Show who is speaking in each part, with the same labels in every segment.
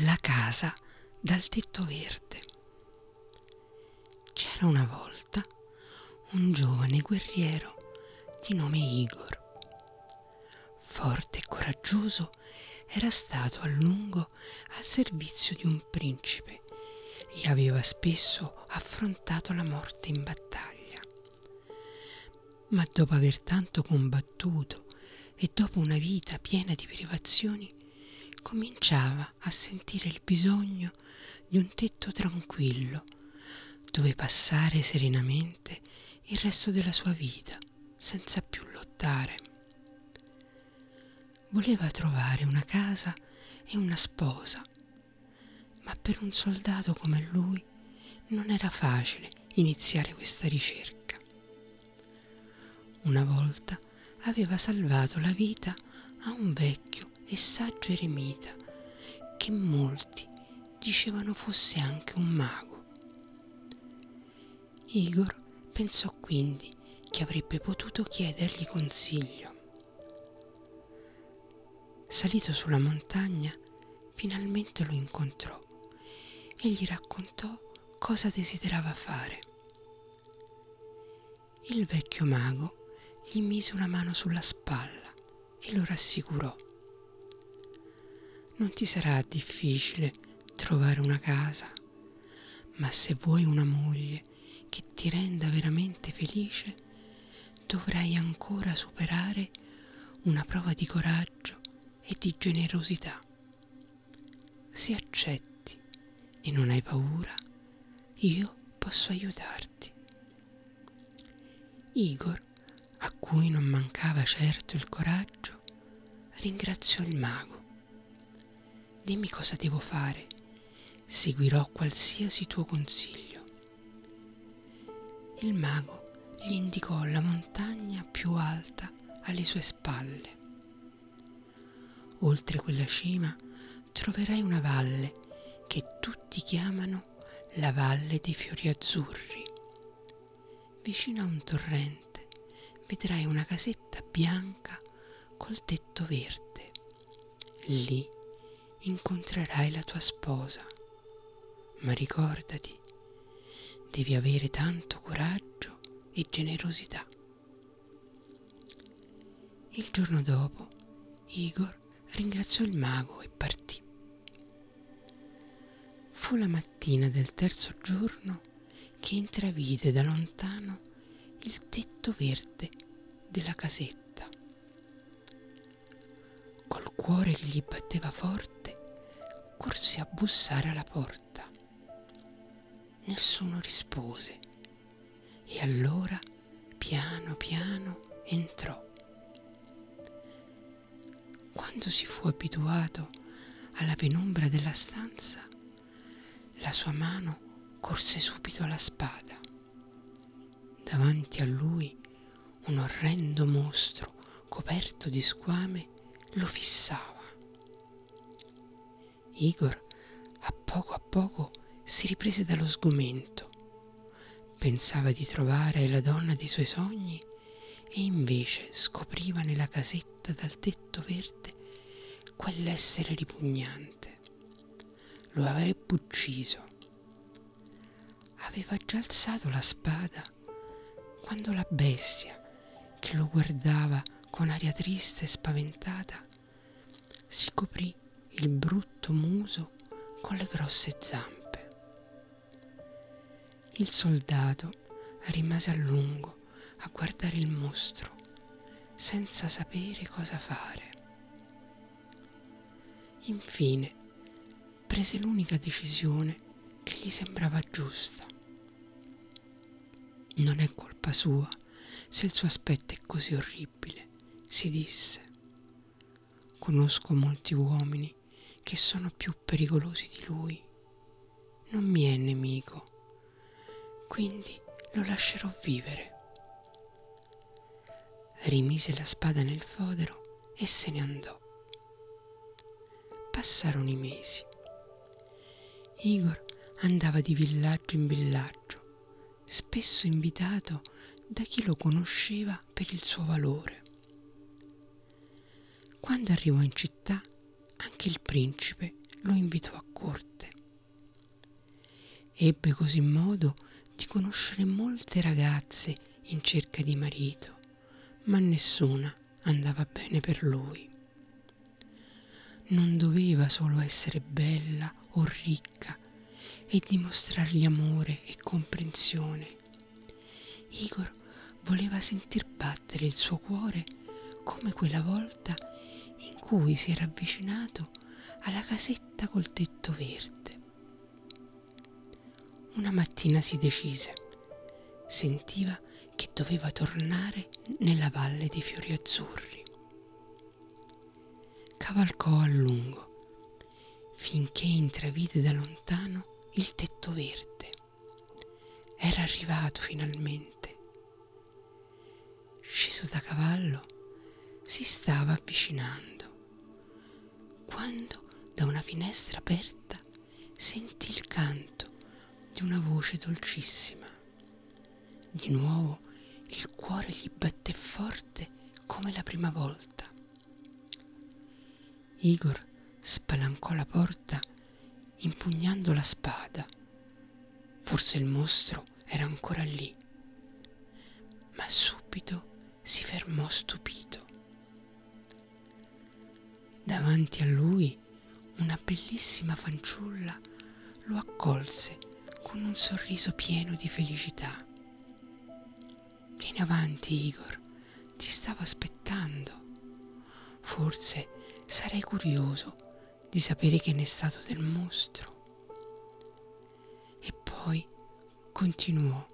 Speaker 1: La casa dal tetto verde. C'era una volta un giovane guerriero di nome Igor. Forte e coraggioso, era stato a lungo al servizio di un principe e aveva spesso affrontato la morte in battaglia. Ma dopo aver tanto combattuto e dopo una vita piena di privazioni, cominciava a sentire il bisogno di un tetto tranquillo dove passare serenamente il resto della sua vita senza più lottare. Voleva trovare una casa e una sposa, ma per un soldato come lui non era facile iniziare questa ricerca. Una volta aveva salvato la vita a un vecchio e saggio eremita che molti dicevano fosse anche un mago. Igor pensò quindi che avrebbe potuto chiedergli consiglio. Salito sulla montagna, finalmente lo incontrò e gli raccontò cosa desiderava fare. Il vecchio mago gli mise una mano sulla spalla e lo rassicurò non ti sarà difficile trovare una casa, ma se vuoi una moglie che ti renda veramente felice, dovrai ancora superare una prova di coraggio e di generosità. Se accetti e non hai paura, io posso aiutarti. Igor, a cui non mancava certo il coraggio, ringraziò il mago Dimmi cosa devo fare. Seguirò qualsiasi tuo consiglio. Il mago gli indicò la montagna più alta alle sue spalle. Oltre quella cima troverai una valle che tutti chiamano la Valle dei Fiori Azzurri. Vicino a un torrente vedrai una casetta bianca col tetto verde. Lì incontrerai la tua sposa. Ma ricordati, devi avere tanto coraggio e generosità. Il giorno dopo, Igor ringraziò il mago e partì. Fu la mattina del terzo giorno che intravide da lontano il tetto verde della casetta. Col cuore che gli batteva forte, corse a bussare alla porta. Nessuno rispose e allora piano piano entrò. Quando si fu abituato alla penombra della stanza, la sua mano corse subito alla spada. Davanti a lui un orrendo mostro coperto di squame lo fissava. Igor a poco a poco si riprese dallo sgomento. Pensava di trovare la donna dei suoi sogni e invece scopriva nella casetta dal tetto verde quell'essere ripugnante. Lo avrebbe ucciso. Aveva già alzato la spada quando la bestia, che lo guardava con aria triste e spaventata, si coprì il brutto muso con le grosse zampe. Il soldato rimase a lungo a guardare il mostro senza sapere cosa fare. Infine prese l'unica decisione che gli sembrava giusta. Non è colpa sua se il suo aspetto è così orribile, si disse. Conosco molti uomini che sono più pericolosi di lui. Non mi è nemico, quindi lo lascerò vivere. Rimise la spada nel fodero e se ne andò. Passarono i mesi. Igor andava di villaggio in villaggio, spesso invitato da chi lo conosceva per il suo valore. Quando arrivò in città, anche il principe lo invitò a corte. Ebbe così modo di conoscere molte ragazze in cerca di marito, ma nessuna andava bene per lui. Non doveva solo essere bella o ricca e dimostrargli amore e comprensione. Igor voleva sentir battere il suo cuore come quella volta cui si era avvicinato alla casetta col tetto verde. Una mattina si decise. Sentiva che doveva tornare nella valle dei fiori azzurri. Cavalcò a lungo finché intravide da lontano il tetto verde. Era arrivato finalmente. Sceso da cavallo, si stava avvicinando quando da una finestra aperta sentì il canto di una voce dolcissima. Di nuovo il cuore gli batté forte come la prima volta. Igor spalancò la porta impugnando la spada. Forse il mostro era ancora lì, ma subito si fermò stupito. Davanti a lui una bellissima fanciulla lo accolse con un sorriso pieno di felicità. Vieni avanti, Igor, ti stavo aspettando. Forse sarei curioso di sapere che ne è stato del mostro. E poi continuò.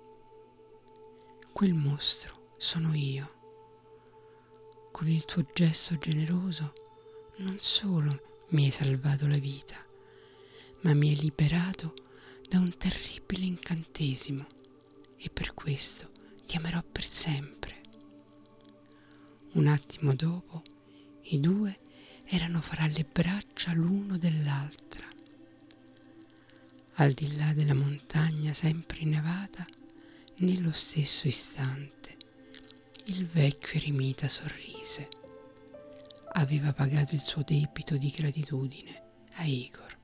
Speaker 1: Quel mostro sono io. Con il tuo gesto generoso non solo mi hai salvato la vita, ma mi hai liberato da un terribile incantesimo e per questo ti amerò per sempre. Un attimo dopo i due erano fra le braccia l'uno dell'altra. Al di là della montagna sempre innevata, nello stesso istante, il vecchio eremita sorrise aveva pagato il suo debito di gratitudine a Igor.